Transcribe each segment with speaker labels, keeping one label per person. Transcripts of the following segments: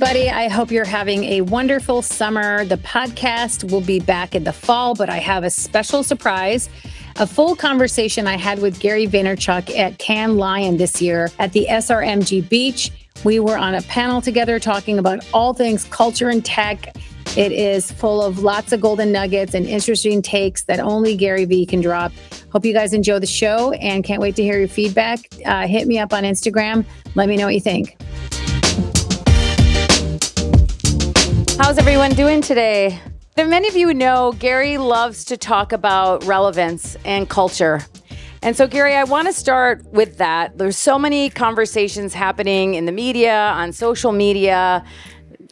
Speaker 1: everybody. I hope you're having a wonderful summer. The podcast will be back in the fall, but I have a special surprise. A full conversation I had with Gary Vaynerchuk at Cannes Lion this year at the SRMG Beach. We were on a panel together talking about all things culture and tech. It is full of lots of golden nuggets and interesting takes that only Gary Vee can drop. Hope you guys enjoy the show and can't wait to hear your feedback. Uh, hit me up on Instagram. Let me know what you think. How's everyone doing today? Many of you know Gary loves to talk about relevance and culture. And so, Gary, I want to start with that. There's so many conversations happening in the media, on social media.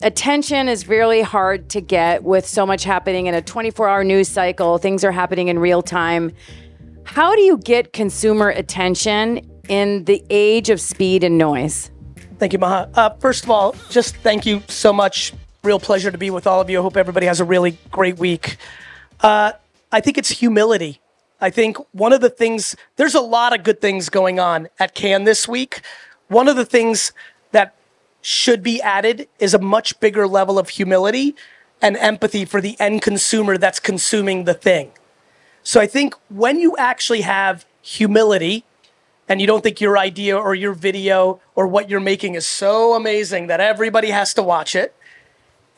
Speaker 1: Attention is really hard to get with so much happening in a 24 hour news cycle. Things are happening in real time. How do you get consumer attention in the age of speed and noise?
Speaker 2: Thank you, Maha. Uh, first of all, just thank you so much real pleasure to be with all of you. I hope everybody has a really great week. Uh, I think it's humility. I think one of the things, there's a lot of good things going on at Cannes this week. One of the things that should be added is a much bigger level of humility and empathy for the end consumer that's consuming the thing. So I think when you actually have humility and you don't think your idea or your video or what you're making is so amazing that everybody has to watch it,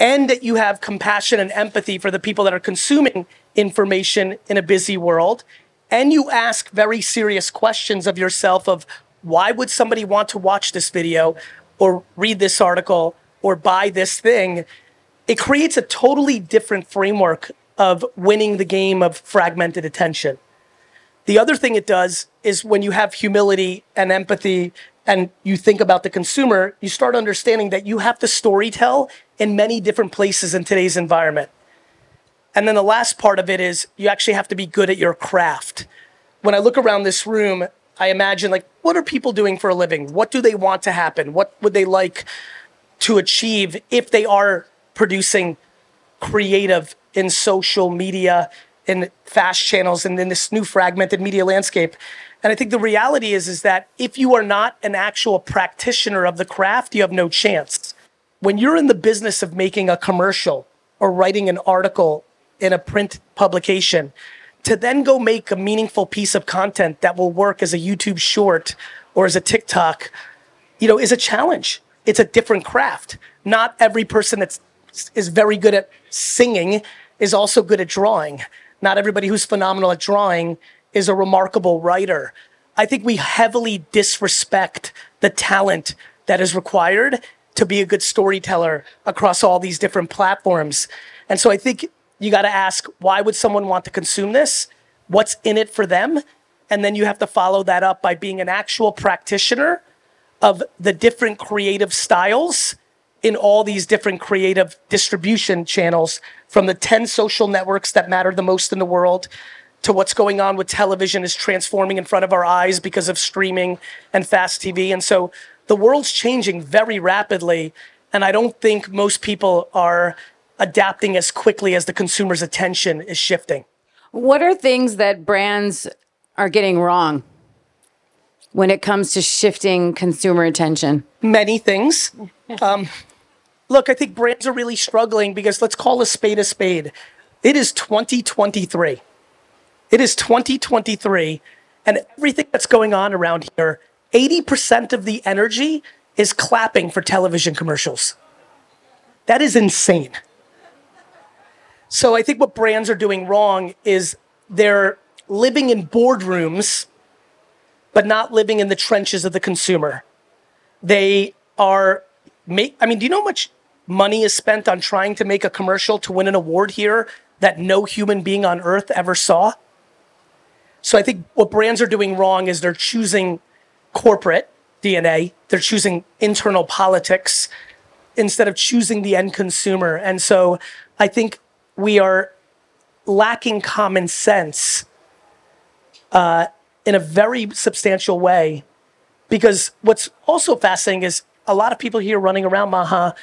Speaker 2: and that you have compassion and empathy for the people that are consuming information in a busy world and you ask very serious questions of yourself of why would somebody want to watch this video or read this article or buy this thing? It creates a totally different framework of winning the game of fragmented attention. The other thing it does is when you have humility and empathy and you think about the consumer, you start understanding that you have to storytell in many different places in today's environment. And then the last part of it is you actually have to be good at your craft. When I look around this room, I imagine like what are people doing for a living? What do they want to happen? What would they like to achieve if they are producing creative in social media in fast channels and in this new fragmented media landscape? And I think the reality is, is that if you are not an actual practitioner of the craft, you have no chance. When you're in the business of making a commercial or writing an article in a print publication, to then go make a meaningful piece of content that will work as a YouTube short or as a TikTok, you know, is a challenge. It's a different craft. Not every person that's is very good at singing is also good at drawing. Not everybody who's phenomenal at drawing is a remarkable writer. I think we heavily disrespect the talent that is required to be a good storyteller across all these different platforms. And so I think you got to ask why would someone want to consume this? What's in it for them? And then you have to follow that up by being an actual practitioner of the different creative styles in all these different creative distribution channels from the 10 social networks that matter the most in the world to what's going on with television is transforming in front of our eyes because of streaming and fast TV. And so the world's changing very rapidly. And I don't think most people are adapting as quickly as the consumer's attention is shifting.
Speaker 1: What are things that brands are getting wrong when it comes to shifting consumer attention?
Speaker 2: Many things. Um, look, I think brands are really struggling because let's call a spade a spade. It is 2023. It is 2023, and everything that's going on around here, 80% of the energy is clapping for television commercials. That is insane. So I think what brands are doing wrong is they're living in boardrooms, but not living in the trenches of the consumer. They are make I mean, do you know how much money is spent on trying to make a commercial to win an award here that no human being on earth ever saw? So I think what brands are doing wrong is they're choosing corporate DNA, they're choosing internal politics instead of choosing the end consumer. And so I think we are lacking common sense uh, in a very substantial way. Because what's also fascinating is a lot of people here running around Maha,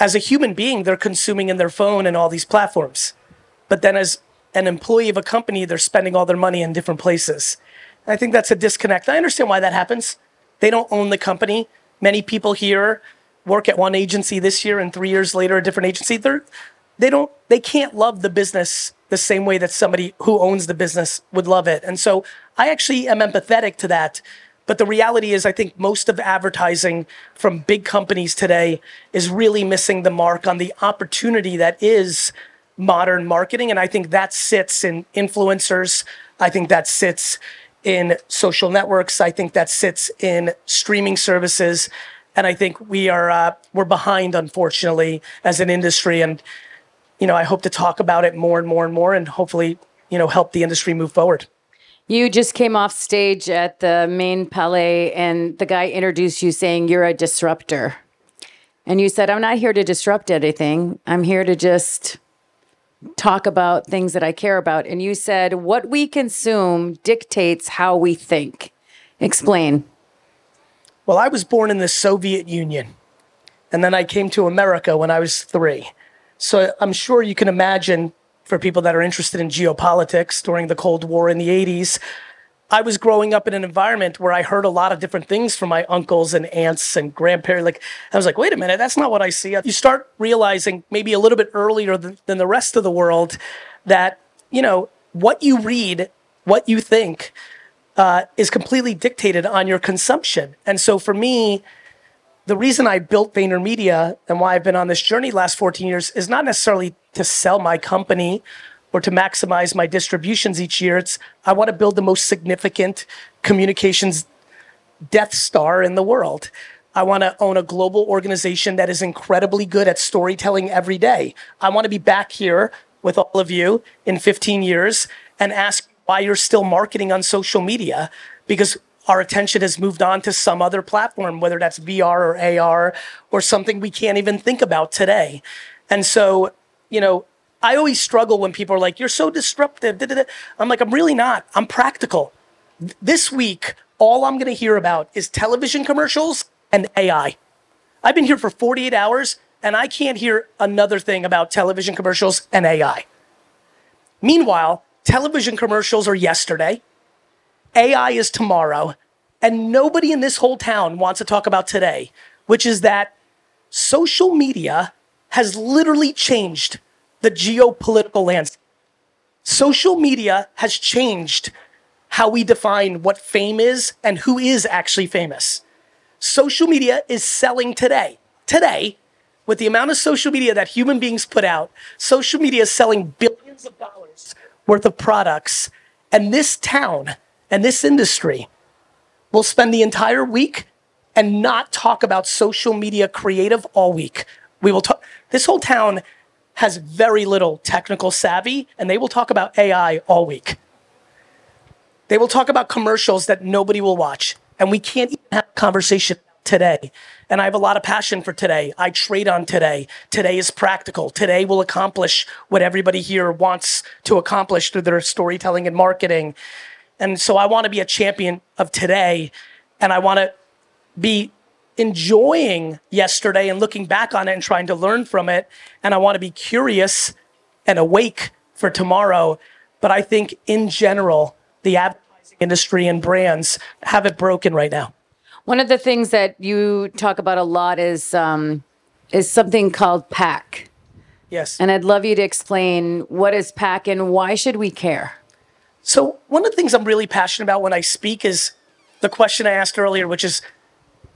Speaker 2: as a human being, they're consuming in their phone and all these platforms. But then as an employee of a company, they're spending all their money in different places. I think that's a disconnect. I understand why that happens. They don't own the company. Many people here work at one agency this year and three years later a different agency, they're they don't they can't love the business the same way that somebody who owns the business would love it. And so I actually am empathetic to that. But the reality is, I think most of advertising from big companies today is really missing the mark on the opportunity that is modern marketing. And I think that sits in influencers. I think that sits in social networks. I think that sits in streaming services. And I think we are uh, we're behind, unfortunately, as an industry. And you know, I hope to talk about it more and more and more, and hopefully, you know, help the industry move forward.
Speaker 1: You just came off stage at the main palais, and the guy introduced you saying you're a disruptor. And you said, I'm not here to disrupt anything. I'm here to just talk about things that I care about. And you said, what we consume dictates how we think. Explain.
Speaker 2: Well, I was born in the Soviet Union, and then I came to America when I was three. So I'm sure you can imagine for people that are interested in geopolitics during the Cold War in the 80s, I was growing up in an environment where I heard a lot of different things from my uncles and aunts and grandparents. Like, I was like, wait a minute, that's not what I see. You start realizing maybe a little bit earlier than, than the rest of the world that, you know, what you read, what you think, uh, is completely dictated on your consumption. And so for me, the reason I built VaynerMedia and why I've been on this journey last 14 years is not necessarily to sell my company or to maximize my distributions each year. It's I want to build the most significant communications death star in the world. I want to own a global organization that is incredibly good at storytelling every day. I want to be back here with all of you in 15 years and ask why you're still marketing on social media because our attention has moved on to some other platform, whether that's VR or AR or something we can't even think about today. And so, you know, I always struggle when people are like, you're so disruptive. I'm like, I'm really not. I'm practical. This week, all I'm going to hear about is television commercials and AI. I've been here for 48 hours and I can't hear another thing about television commercials and AI. Meanwhile, television commercials are yesterday. AI is tomorrow. And nobody in this whole town wants to talk about today, which is that social media has literally changed the geopolitical landscape. Social media has changed how we define what fame is and who is actually famous. Social media is selling today. Today, with the amount of social media that human beings put out, social media is selling billions of dollars worth of products. And this town and this industry will spend the entire week and not talk about social media creative all week. We will talk, this whole town has very little technical savvy, and they will talk about AI all week. They will talk about commercials that nobody will watch, and we can't even have a conversation today. And I have a lot of passion for today. I trade on today. Today is practical. Today will accomplish what everybody here wants to accomplish through their storytelling and marketing. And so I want to be a champion of today, and I want to be enjoying yesterday and looking back on it and trying to learn from it. And I want to be curious and awake for tomorrow. But I think in general, the advertising industry and brands have it broken right now.
Speaker 1: One of the things that you talk about a lot is um, is something called PAC.
Speaker 2: Yes.
Speaker 1: And I'd love you to explain what is PAC and why should we care?
Speaker 2: So one of the things I'm really passionate about when I speak is the question I asked earlier, which is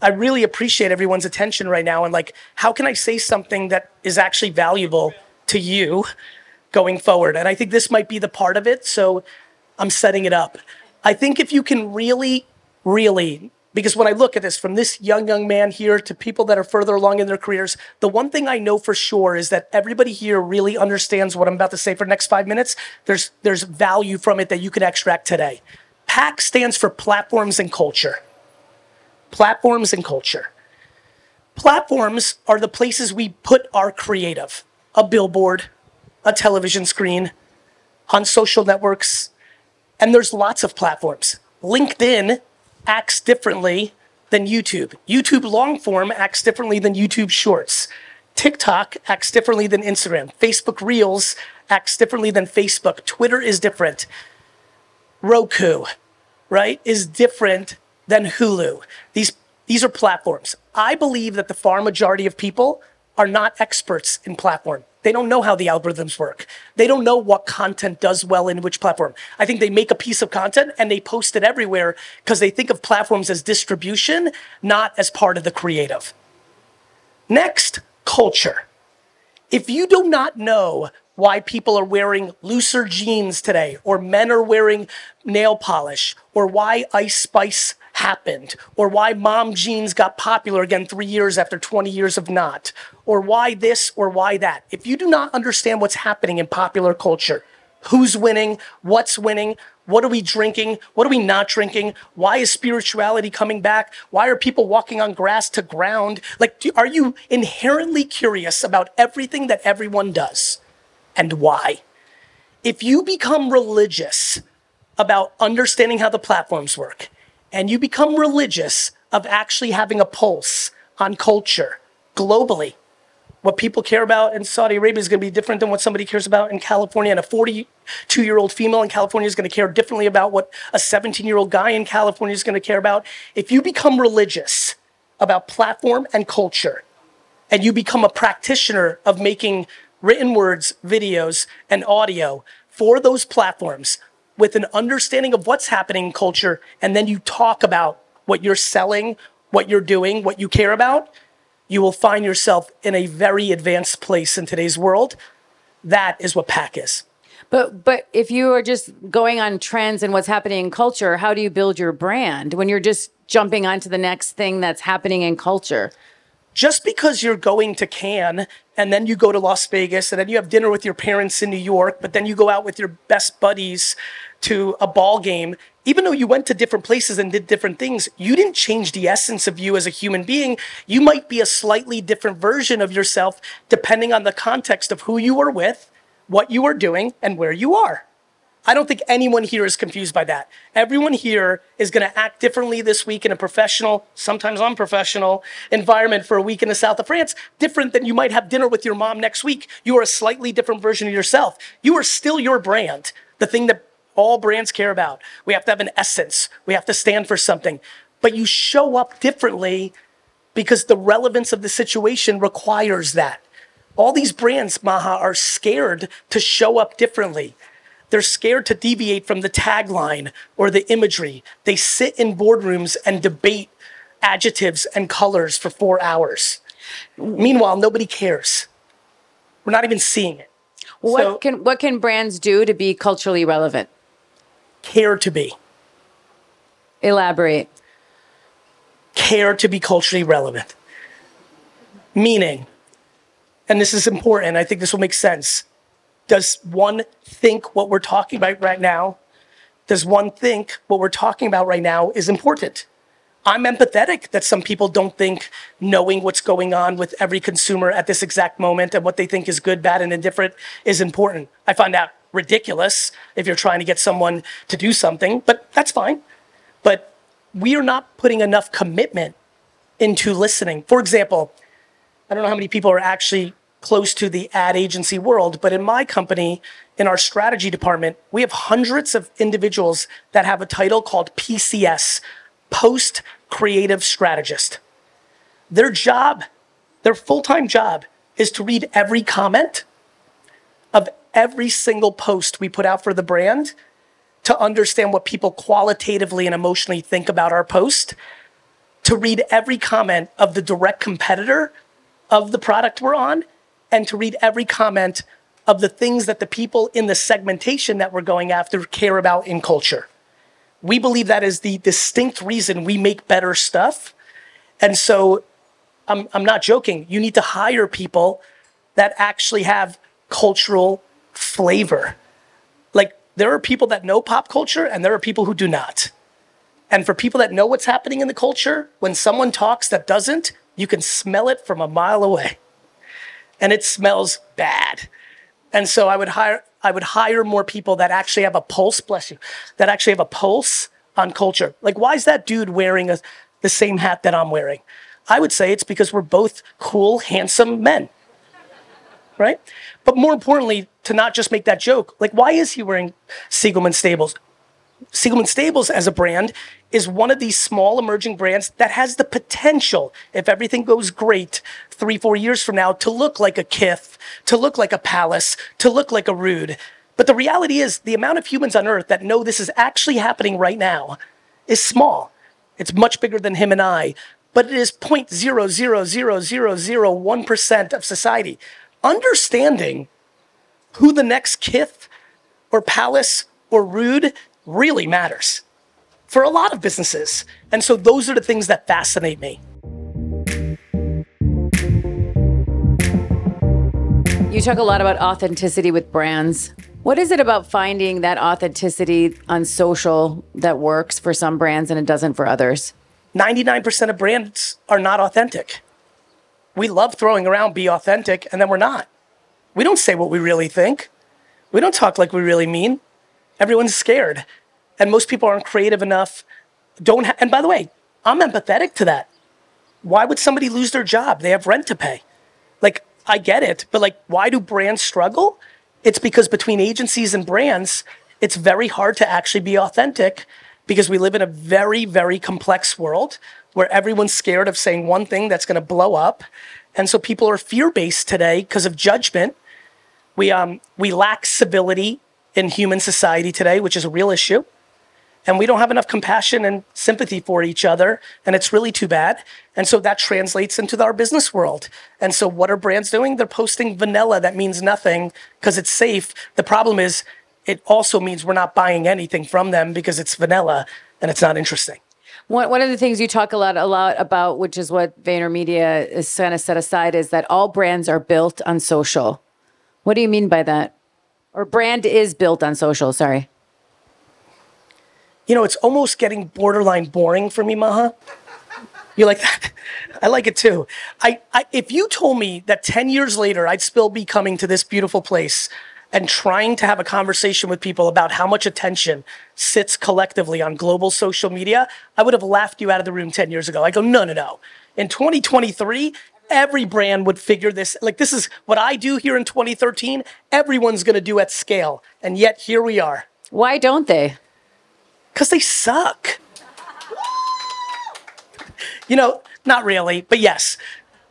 Speaker 2: I really appreciate everyone's attention right now and like how can I say something that is actually valuable to you going forward? And I think this might be the part of it, so I'm setting it up. I think if you can really really because when I look at this from this young young man here to people that are further along in their careers, the one thing I know for sure is that everybody here really understands what I'm about to say for the next 5 minutes. There's there's value from it that you can extract today. PAC stands for platforms and culture platforms and culture. Platforms are the places we put our creative a billboard, a television screen, on social networks, and there's lots of platforms. LinkedIn acts differently than YouTube. YouTube long form acts differently than YouTube shorts. TikTok acts differently than Instagram. Facebook Reels acts differently than Facebook. Twitter is different. Roku, right, is different than Hulu. These These are platforms. I believe that the far majority of people are not experts in platform. They don't know how the algorithms work. They don't know what content does well in which platform. I think they make a piece of content and they post it everywhere because they think of platforms as distribution, not as part of the creative. Next, culture. If you do not know why people are wearing looser jeans today, or men are wearing nail polish, or why Ice Spice happened, or why mom jeans got popular again three years after 20 years of not, or why this or why that. If you do not understand what's happening in popular culture, who's winning, what's winning, what are we drinking, what are we not drinking, why is spirituality coming back, why are people walking on grass to ground? Like, do, are you inherently curious about everything that everyone does and why? If you become religious about understanding how the platforms work, and you become religious of actually having a pulse on culture globally, what people care about in Saudi Arabia is going to be different than what somebody cares about in California. And a 42 year old female in California is going to care differently about what a 17 year old guy in California is going to care about. If you become religious about platform and culture, and you become a practitioner of making written words, videos, and audio for those platforms with an understanding of what's happening in culture, and then you talk about what you're selling, what you're doing, what you care about, you will find yourself in a very advanced place in today's world. That is what PAC is.
Speaker 3: But but if you are just going on trends and what's happening in culture, how do you build your brand when you're just jumping onto the next thing that's happening in culture?
Speaker 2: Just because you're going to Cannes and then you go to Las Vegas and then you have dinner with your parents in New York, but then you go out with your best buddies to a ball game, even though you went to different places and did different things, you didn't change the essence of you as a human being. You might be a slightly different version of yourself depending on the context of who you are with, what you are doing, and where you are. I don't think anyone here is confused by that. Everyone here is going to act differently this week in a professional, sometimes unprofessional environment for a week in the south of France, different than you might have dinner with your mom next week. You are a slightly different version of yourself. You are still your brand, the thing that all brands care about. We have to have an essence. We have to stand for something. But you show up differently because the relevance of the situation requires that. All these brands, Maha, are scared to show up differently. They're scared to deviate from the tagline or the imagery. They sit in boardrooms and debate adjectives and colors for four hours. Meanwhile, nobody cares. We're not even seeing it.
Speaker 3: What so, can what can brands do to be culturally relevant?
Speaker 2: care to be.
Speaker 3: Elaborate.
Speaker 2: Care to be culturally relevant. Meaning, and this is important, I think this will make sense. Does one think what we're talking about right now? Does one think what we're talking about right now is important? I'm empathetic that some people don't think knowing what's going on with every consumer at this exact moment and what they think is good, bad, and indifferent is important. I find that ridiculous if you're trying to get someone to do something, but that's fine. But we are not putting enough commitment into listening. For example, I don't know how many people are actually close to the ad agency world, but in my company, in our strategy department, we have hundreds of individuals that have a title called PCS, Post Creative Strategist. Their job, their full time job, is to read every comment of every single post we put out for the brand to understand what people qualitatively and emotionally think about our post, to read every comment of the direct competitor of the product we're on, and to read every comment of the things that the people in the segmentation that we're going after care about in culture. We believe that is the distinct reason we make better stuff. And so I'm, I'm not joking. You need to hire people that actually have cultural flavor. Like there are people that know pop culture and there are people who do not. And for people that know what's happening in the culture, when someone talks that doesn't, you can smell it from a mile away. And it smells bad. And so I would hire I would hire more people that actually have a pulse, bless you, that actually have a pulse on culture. Like why is that dude wearing a, the same hat that I'm wearing? I would say it's because we're both cool, handsome men. Right? But more importantly, to not just make that joke, like, why is he wearing Siegelman Stables? Siegelman Stables as a brand is one of these small emerging brands that has the potential, if everything goes great, three, four years from now, to look like a Kith, to look like a Palace, to look like a Rhude. But the reality is, the amount of humans on earth that know this is actually happening right now is small. It's much bigger than him and I, but it is 0.0000001% of society. Understanding who the next Kith or Palace or Rhude really matters for a lot of businesses. And so those are the things that fascinate me.
Speaker 3: You talk a lot about authenticity with brands. What is it about finding that authenticity on social that works for some brands and it doesn't for others?
Speaker 2: 99% of brands are not authentic. We love throwing around be authentic and then we're not. We don't say what we really think. We don't talk like we really mean. Everyone's scared. And most people aren't creative enough. Don't ha- and by the way, I'm empathetic to that. Why would somebody lose their job? They have rent to pay. Like I get it, but like why do brands struggle? It's because between agencies and brands, it's very hard to actually be authentic because we live in a very, very complex world where everyone's scared of saying one thing that's going to blow up. And so people are fear based today because of judgment. We, um, we lack civility in human society today, which is a real issue. And we don't have enough compassion and sympathy for each other. And it's really too bad. And so that translates into our business world. And so what are brands doing? They're posting vanilla that means nothing because it's safe. The problem is it also means we're not buying anything from them because it's vanilla and it's not interesting.
Speaker 3: One, one of the things you talk a lot, a lot about, which is what VaynerMedia is kind of set aside, is that all brands are built on social. What do you mean by that? Or brand is built on social, sorry.
Speaker 2: You know, it's almost getting borderline boring for me, Maha. You like? I like it too. I, I, if you told me that 10 years later I'd still be coming to this beautiful place and trying to have a conversation with people about how much attention sits collectively on global social media, I would have laughed you out of the room 10 years ago. I go, no, no, no. In 2023, every brand would figure this. Like, this is what I do here in 2013. Everyone's going to do at scale. And yet, here we are.
Speaker 3: Why don't they?
Speaker 2: Because they suck. you know, not really, but yes.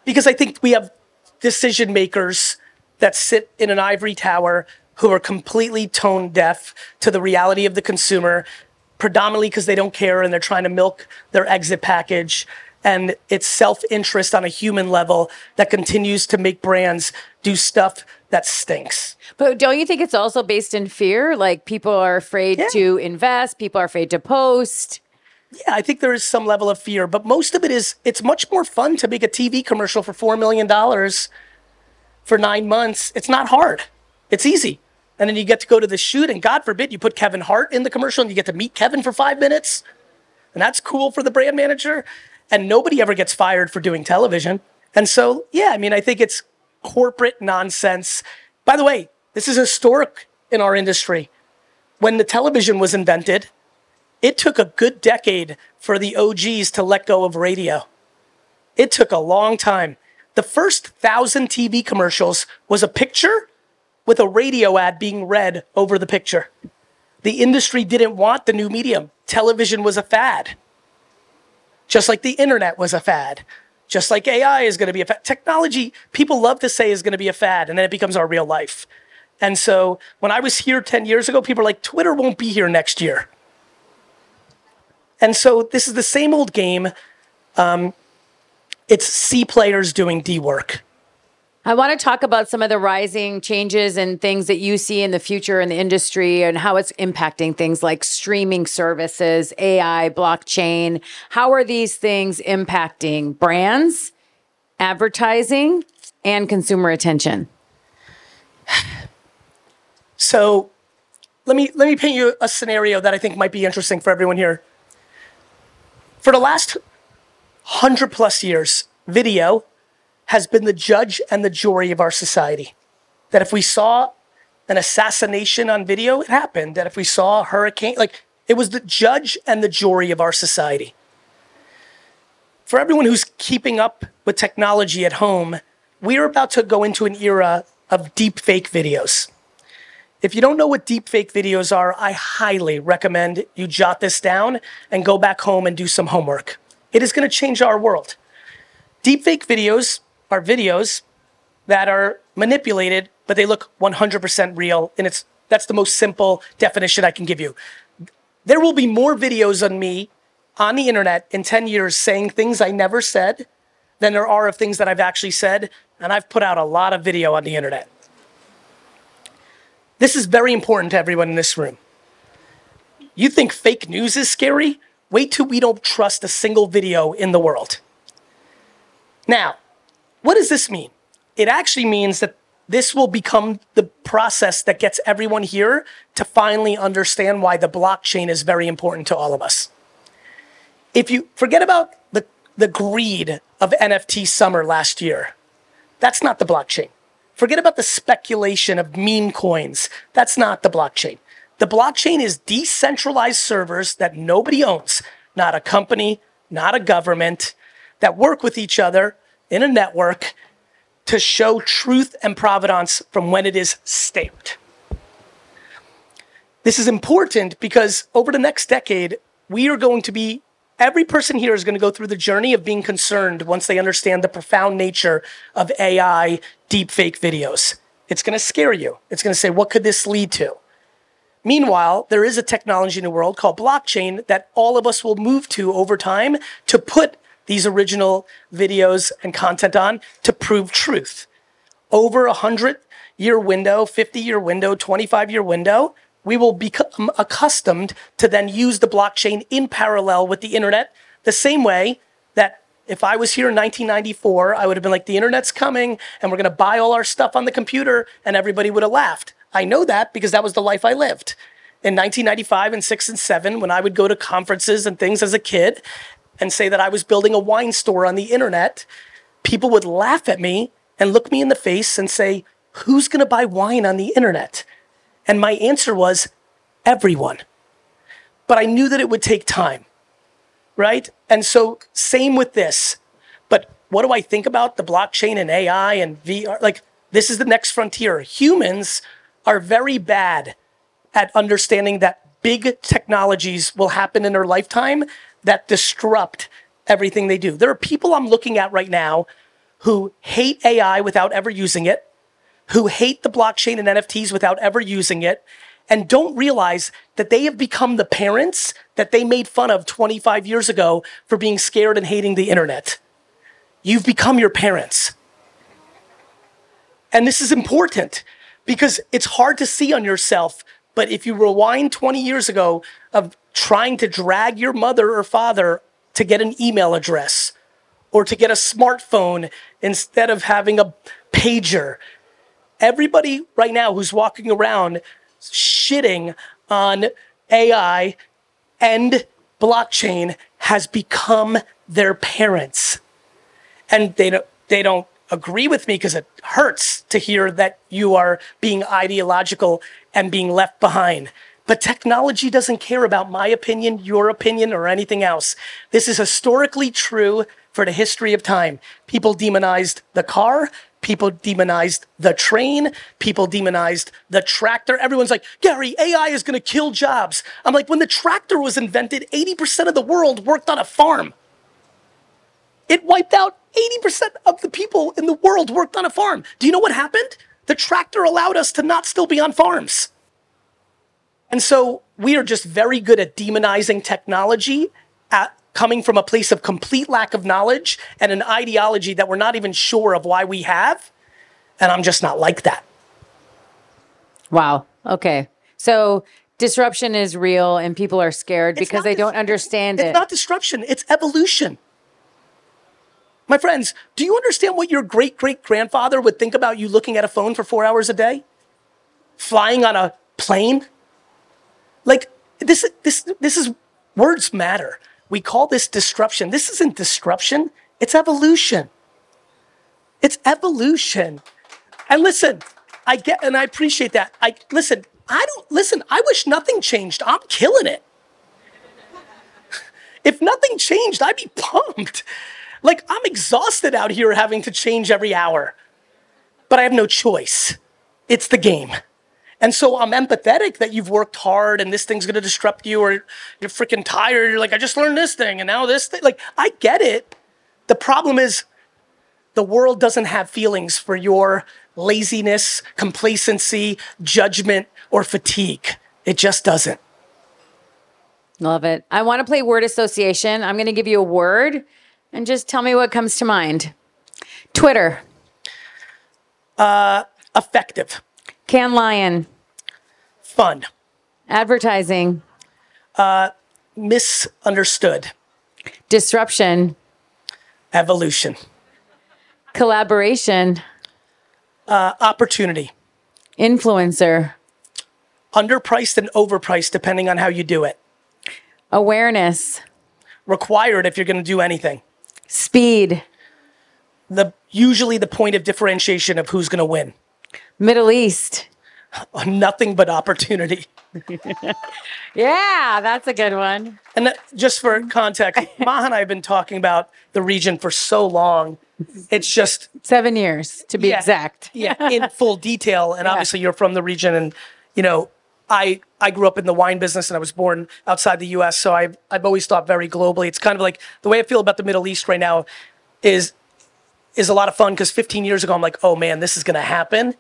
Speaker 2: Because I think we have decision makers that sit in an ivory tower who are completely tone deaf to the reality of the consumer, predominantly because they don't care and they're trying to milk their exit package. And it's self interest on a human level that continues to make brands do stuff that stinks.
Speaker 3: But don't you think it's also based in fear? Like people are afraid yeah. to invest, people are afraid to post.
Speaker 2: Yeah, I think there is some level of fear, but most of it is it's much more fun to make a TV commercial for $4 million for nine months, it's not hard. It's easy. And then you get to go to the shoot, and God forbid you put Kevin Hart in the commercial and you get to meet Kevin for five minutes. And that's cool for the brand manager. And nobody ever gets fired for doing television. And so, yeah, I mean, I think it's corporate nonsense. By the way, this is historic in our industry. When the television was invented, it took a good decade for the OGs to let go of radio. It took a long time. The first thousand TV commercials was a picture with a radio ad being read over the picture. The industry didn't want the new medium. Television was a fad. Just like the internet was a fad. Just like AI is going to be a fad. Technology, people love to say is going to be a fad, and then it becomes our real life. And so when I was here 10 years ago, people were like, Twitter won't be here next year. And so this is the same old game. Um, it's C players doing D work.
Speaker 3: I want to talk about some of the rising changes and things that you see in the future in the industry and how it's impacting things like streaming services, AI, blockchain. How are these things impacting brands, advertising, and consumer attention?
Speaker 2: So, let me let me paint you a scenario that I think might be interesting for everyone here. For the last 100 plus years, video has been the judge and the jury of our society. That if we saw an assassination on video, it happened. That if we saw a hurricane, like it was the judge and the jury of our society. For everyone who's keeping up with technology at home, we are about to go into an era of deep fake videos. If you don't know what deepfake videos are, I highly recommend you jot this down and go back home and do some homework. It is going to change our world. Deepfake videos are videos that are manipulated, but they look 100% real. And it's that's the most simple definition I can give you. There will be more videos on me on the internet in 10 years saying things I never said than there are of things that I've actually said. And I've put out a lot of video on the internet. This is very important to everyone in this room. You think fake news is scary? Wait till we don't trust a single video in the world. Now, what does this mean? It actually means that this will become the process that gets everyone here to finally understand why the blockchain is very important to all of us. If you forget about the, the greed of NFT summer last year, that's not the blockchain. Forget about the speculation of meme coins. That's not the blockchain. The blockchain is decentralized servers that nobody owns, not a company, not a government, that work with each other in a network to show truth and providence from when it is stamped. This is important because over the next decade, we are going to be Every person here is going to go through the journey of being concerned once they understand the profound nature of AI deepfake videos. It's going to scare you. It's going to say, what could this lead to? Meanwhile, there is a technology in the world called blockchain that all of us will move to over time to put these original videos and content on to prove truth. Over a hundred year window, 50 year window, 25 year window, we will become accustomed to then use the blockchain in parallel with the internet, the same way that if I was here in 1994, I would have been like, the internet's coming and we're going to buy all our stuff on the computer, and everybody would have laughed. I know that because that was the life I lived. In 1995 and 6 and 7, when I would go to conferences and things as a kid and say that I was building a wine store on the internet, people would laugh at me and look me in the face and say, Who's going to buy wine on the internet? And my answer was everyone. But I knew that it would take time, right? And so, same with this. But what do I think about the blockchain and AI and VR? Like, this is the next frontier. Humans are very bad at understanding that big technologies will happen in their lifetime that disrupt everything they do. There are people I'm looking at right now who hate AI without ever using it who hate the blockchain and NFTs without ever using it and don't realize that they have become the parents that they made fun of 25 years ago for being scared and hating the internet. You've become your parents. And this is important because it's hard to see on yourself. But if you rewind 20 years ago of trying to drag your mother or father to get an email address or to get a smartphone instead of having a pager everybody right now who's walking around shitting on AI and blockchain has become their parents. And they don't, they don't agree with me because it hurts to hear that you are being ideological and being left behind. But technology doesn't care about my opinion, your opinion, or anything else. This is historically true for the history of time. People demonized the car, People demonized the train. People demonized the tractor. Everyone's like, Gary, AI is going to kill jobs. I'm like, when the tractor was invented, 80% of the world worked on a farm. It wiped out 80% of the people in the world worked on a farm. Do you know what happened? The tractor allowed us to not still be on farms. And so we are just very good at demonizing technology at coming from a place of complete lack of knowledge and an ideology that we're not even sure of why we have. And I'm just not like that.
Speaker 3: Wow. Okay. So disruption is real and people are scared it's because they dis- don't understand
Speaker 2: it's
Speaker 3: it.
Speaker 2: It's not disruption, it's evolution. My friends, do you understand what your great great grandfather would think about you looking at a phone for four hours a day? Flying on a plane? Like, this, this, this is words matter. We call this disruption. This isn't disruption, it's evolution. It's evolution. And listen, I get and I appreciate that. I listen, I don't listen, I wish nothing changed. I'm killing it. if nothing changed, I'd be pumped. Like I'm exhausted out here having to change every hour. But I have no choice. It's the game. And so I'm empathetic that you've worked hard and this thing's going to disrupt you or you're freaking tired. You're like, I just learned this thing and now this thing. Like, I get it. The problem is the world doesn't have feelings for your laziness, complacency, judgment, or fatigue. It just doesn't.
Speaker 3: Love it. I want to play word association. I'm going to give you a word and just tell me what comes to mind. Twitter, uh,
Speaker 2: Effective,
Speaker 3: Cannes Lion,
Speaker 2: fun,
Speaker 3: advertising, Uh,
Speaker 2: misunderstood,
Speaker 3: disruption,
Speaker 2: evolution,
Speaker 3: collaboration,
Speaker 2: uh, opportunity,
Speaker 3: influencer,
Speaker 2: underpriced and overpriced depending on how you do it.
Speaker 3: awareness,
Speaker 2: Required if you're going to do anything.
Speaker 3: speed,
Speaker 2: The usually the point of differentiation of who's going to win.
Speaker 3: Middle East.
Speaker 2: Nothing but opportunity.
Speaker 3: Yeah, that's a good one.
Speaker 2: And that, just for context, Maha and I have been talking about the region for so long. It's just
Speaker 3: Seven years to be
Speaker 2: Yeah.
Speaker 3: exact.
Speaker 2: yeah, in full detail. And obviously, you're from the region, and you know, I I grew up in the wine business, and I was born outside the U.S. So I've I've always thought very globally. It's kind of like the way I feel about the Middle East right now is is a lot of fun because 15 years ago, I'm like, oh man, this is going to happen.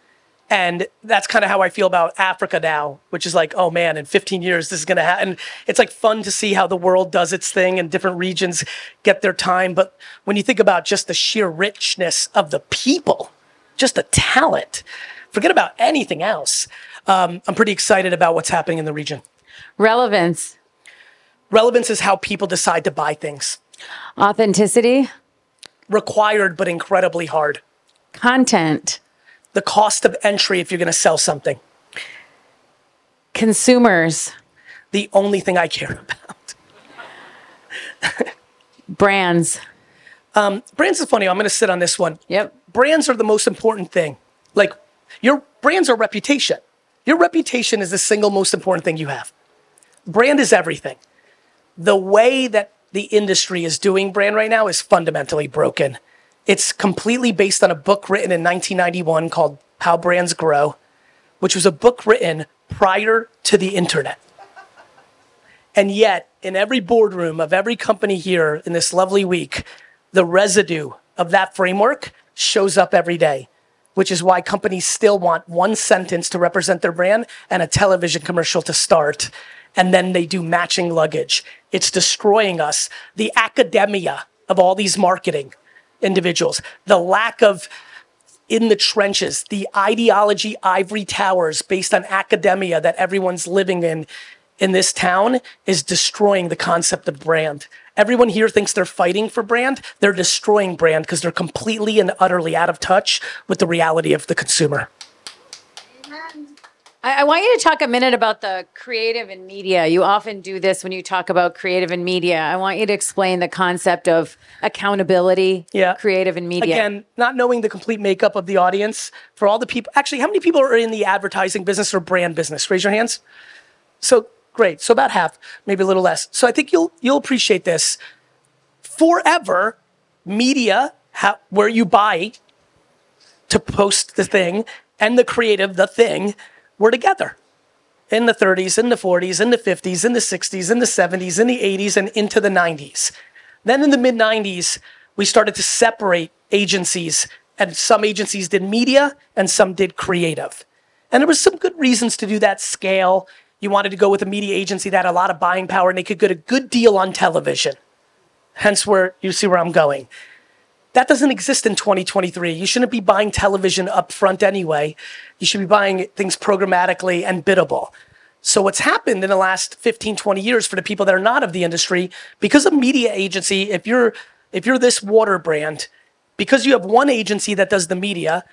Speaker 2: And that's kind of how I feel about Africa now, which is like, oh man, in 15 years, this is going to happen. It's like fun to see how the world does its thing and different regions get their time. But when you think about just the sheer richness of the people, just the talent, forget about anything else. Um, I'm pretty excited about what's happening in the region.
Speaker 3: Relevance,
Speaker 2: Relevance is how people decide to buy things.
Speaker 3: authenticity,
Speaker 2: Required, but incredibly hard.
Speaker 3: content,
Speaker 2: The cost of entry if you're going to sell something.
Speaker 3: consumers,
Speaker 2: The only thing I care about.
Speaker 3: brands.
Speaker 2: Um, brands is funny. I'm going to sit on this one.
Speaker 3: Yep.
Speaker 2: Brands are the most important thing. Like your brands are reputation. Your reputation is the single most important thing you have. Brand is everything. The way that the industry is doing brand right now is fundamentally broken. It's completely based on a book written in 1991 called How Brands Grow, which was a book written prior to the internet. And yet, in every boardroom of every company here in this lovely week, the residue of that framework shows up every day, which is why companies still want one sentence to represent their brand and a television commercial to start. And then they do matching luggage. It's destroying us. The academia of all these marketing individuals, the lack of in the trenches, the ideology ivory towers based on academia that everyone's living in in this town is destroying the concept of brand. Everyone here thinks they're fighting for brand. They're destroying brand because they're completely and utterly out of touch with the reality of the consumer.
Speaker 3: I, I want you to talk a minute about the creative and media. You often do this when you talk about creative and media. I want you to explain the concept of accountability,
Speaker 2: Yeah.
Speaker 3: creative and media.
Speaker 2: Again, not knowing the complete makeup of the audience for all the people. Actually, how many people are in the advertising business or brand business? Raise your hands. So great. So about half, maybe a little less. So I think you'll you'll appreciate this. Forever, media, where you buy to post the thing, and the creative, the thing, were together in the 30s, in the 40s, in the 50s, in the 60s, in the 70s, in the 80s, and into the 90s. Then in the mid 90s, we started to separate agencies, and some agencies did media and some did creative. And there was some good reasons to do that scale. You wanted to go with a media agency that had a lot of buying power and they could get a good deal on television. Hence where you see where I'm going. That doesn't exist in 2023. You shouldn't be buying television up front anyway. You should be buying things programmatically and biddable. So what's happened in the last 15, 20 years for the people that are not of the industry, because a media agency, if you're if you're this water brand, because you have one agency that does the media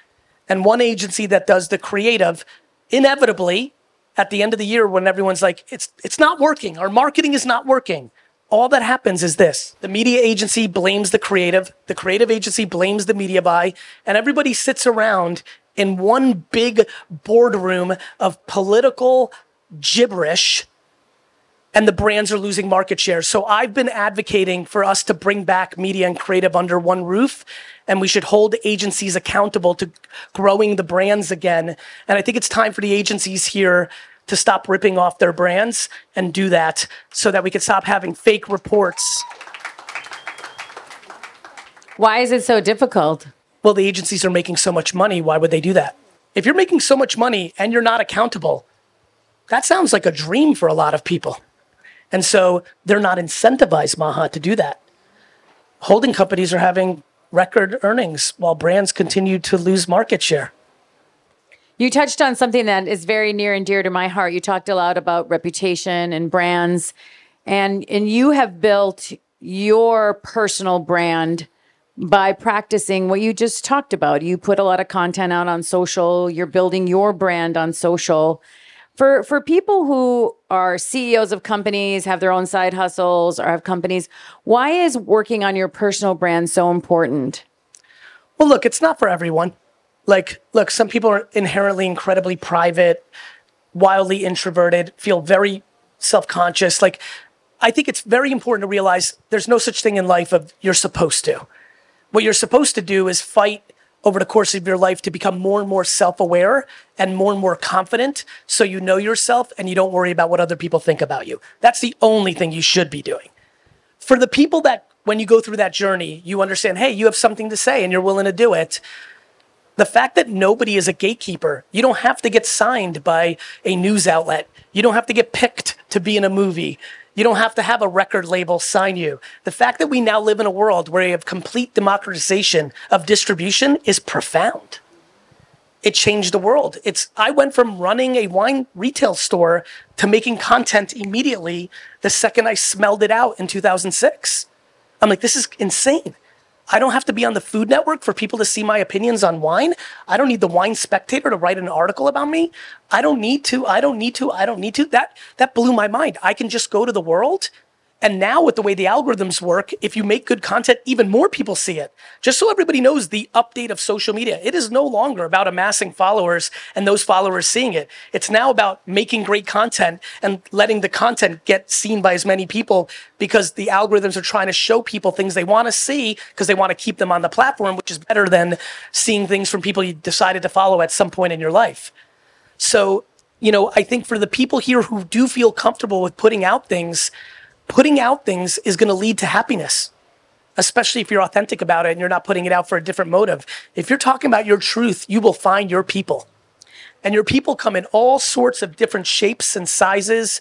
Speaker 2: and one agency that does the creative, inevitably at the end of the year when everyone's like, it's it's not working, our marketing is not working. All that happens is this the media agency blames the creative, the creative agency blames the media buy, and everybody sits around in one big boardroom of political gibberish and the brands are losing market share. So I've been advocating for us to bring back media and creative under one roof. And we should hold agencies accountable to growing the brands again. And I think it's time for the agencies here to stop ripping off their brands and do that so that we could stop having fake reports.
Speaker 3: Why is it so difficult?
Speaker 2: Well, the agencies are making so much money. Why would they do that? If you're making so much money and you're not accountable, that sounds like a dream for a lot of people. And so they're not incentivized, Maha, to do that. Holding companies are having record earnings while brands continue to lose market share.
Speaker 3: You touched on something that is very near and dear to my heart. You talked a lot about reputation and brands, and and you have built your personal brand by practicing what you just talked about. You put a lot of content out on social. You're building your brand on social. For for people who are CEOs of companies, have their own side hustles, or have companies, why is working on your personal brand so important?
Speaker 2: Well, look, it's not for everyone. Like, look, some people are inherently incredibly private, wildly introverted, feel very self conscious. Like, I think it's very important to realize there's no such thing in life of you're supposed to. What you're supposed to do is fight over the course of your life to become more and more self aware and more and more confident so you know yourself and you don't worry about what other people think about you. That's the only thing you should be doing. For the people that, when you go through that journey, you understand, hey, you have something to say and you're willing to do it the fact that nobody is a gatekeeper, you don't have to get signed by a news outlet. You don't have to get picked to be in a movie. You don't have to have a record label sign you. The fact that we now live in a world where we have complete democratization of distribution is profound. It changed the world. It's I went from running a wine retail store to making content immediately the second I smelled it out in 2006. I'm like, this is insane. I don't have to be on the Food Network for people to see my opinions on wine. I don't need the Wine Spectator to write an article about me. I don't need to. I don't need to. I don't need to. That that blew my mind. I can just go to the world and now, with the way the algorithms work, if you make good content, even more people see it. Just so everybody knows the update of social media, it is no longer about amassing followers and those followers seeing it. It's now about making great content and letting the content get seen by as many people because the algorithms are trying to show people things they want to see because they want to keep them on the platform, which is better than seeing things from people you decided to follow at some point in your life. So, you know, I think for the people here who do feel comfortable with putting out things, putting out things is going to lead to happiness, especially if you're authentic about it and you're not putting it out for a different motive. If you're talking about your truth, you will find your people. And your people come in all sorts of different shapes and sizes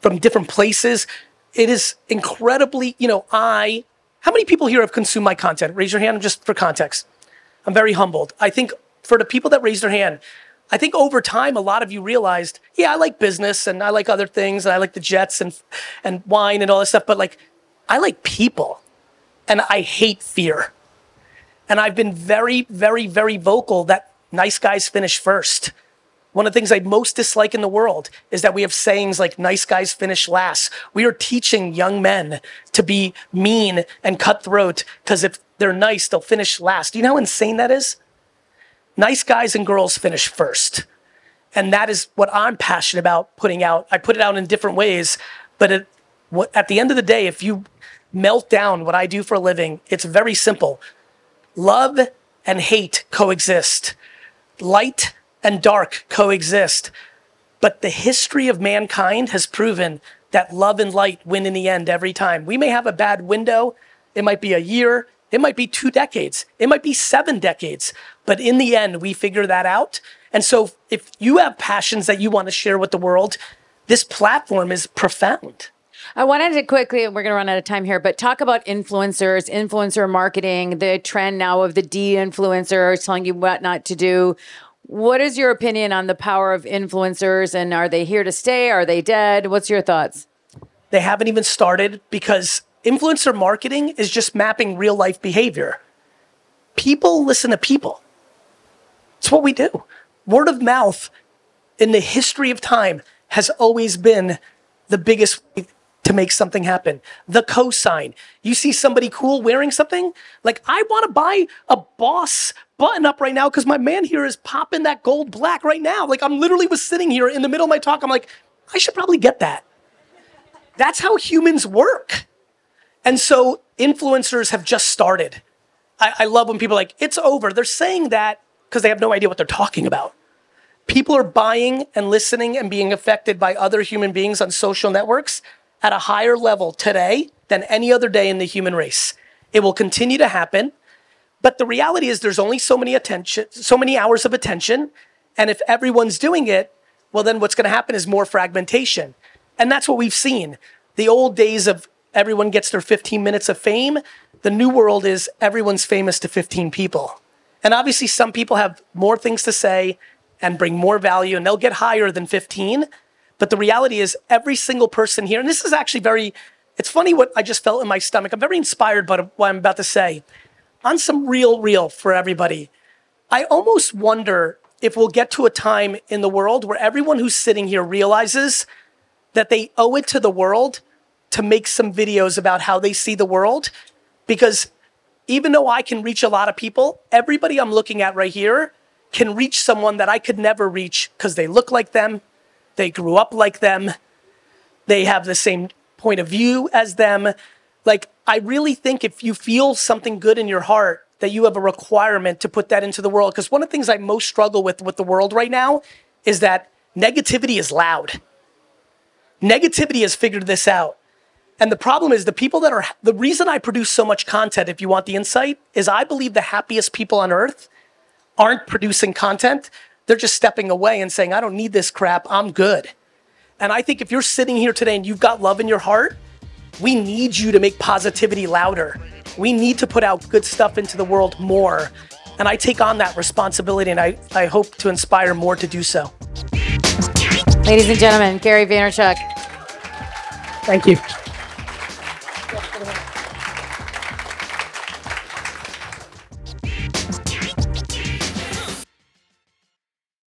Speaker 2: from different places. It is incredibly, you know, I, how many people here have consumed my content? Raise your hand just for context. I'm very humbled. I think for the people that raised their hand, I think over time, a lot of you realized, yeah, I like business and I like other things and I like the Jets and, and wine and all this stuff, but like, I like people and I hate fear. And I've been very, very, very vocal that nice guys finish first. One of the things I most dislike in the world is that we have sayings like nice guys finish last. We are teaching young men to be mean and cutthroat because if they're nice, they'll finish last. Do you know how insane that is? Nice guys and girls finish first. And that is what I'm passionate about putting out. I put it out in different ways, but it, what, at the end of the day, if you melt down what I do for a living, it's very simple. Love and hate coexist. Light and dark coexist. But the history of mankind has proven that love and light win in the end every time. We may have a bad window. It might be a year. It might be two decades. It might be seven decades. But in the end, we figure that out. And so if you have passions that you want to share with the world, this platform is profound.
Speaker 3: I wanted to quickly, we're going to run out of time here, but talk about influencers, influencer marketing, the trend now of the de influencers telling you what not to do. What is your opinion on the power of influencers and are they here to stay? Are they dead? What's your thoughts?
Speaker 2: They haven't even started because influencer marketing is just mapping real life behavior. People listen to people. It's what we do. Word of mouth in the history of time has always been the biggest way to make something happen. The cosign. You see somebody cool wearing something? Like, I want to buy a boss button up right now because my man here is popping that gold black right now. Like, I'm literally was sitting here in the middle of my talk. I'm like, I should probably get that. That's how humans work. And so influencers have just started. I, I love when people like, it's over. They're saying that because they have no idea what they're talking about. People are buying and listening and being affected by other human beings on social networks at a higher level today than any other day in the human race. It will continue to happen. But the reality is there's only so many attention, so many hours of attention. And if everyone's doing it, well, then what's going to happen is more fragmentation. And that's what we've seen. The old days of everyone gets their 15 minutes of fame. The new world is everyone's famous to 15 people. And obviously, some people have more things to say and bring more value, and they'll get higher than 15. But the reality is, every single person here, and this is actually very, it's funny what I just felt in my stomach. I'm very inspired by what I'm about to say. On some real, real for everybody, I almost wonder if we'll get to a time in the world where everyone who's sitting here realizes that they owe it to the world to make some videos about how they see the world. Because even though I can reach a lot of people, everybody I'm looking at right here can reach someone that I could never reach because they look like them, they grew up like them, they have the same point of view as them. Like, I really think if you feel something good in your heart, that you have a requirement to put that into the world. Because one of the things I most struggle with with the world right now is that negativity is loud. Negativity has figured this out. And the problem is the people that are the reason I produce so much content, if you want the insight, is I believe the happiest people on earth aren't producing content. They're just stepping away and saying, I don't need this crap. I'm good. And I think if you're sitting here today and you've got love in your heart, we need you to make positivity louder. We need to put out good stuff into the world more. And I take on that responsibility and I, I hope to inspire more to do so.
Speaker 3: Ladies and gentlemen, Gary Vaynerchuk.
Speaker 2: Thank you.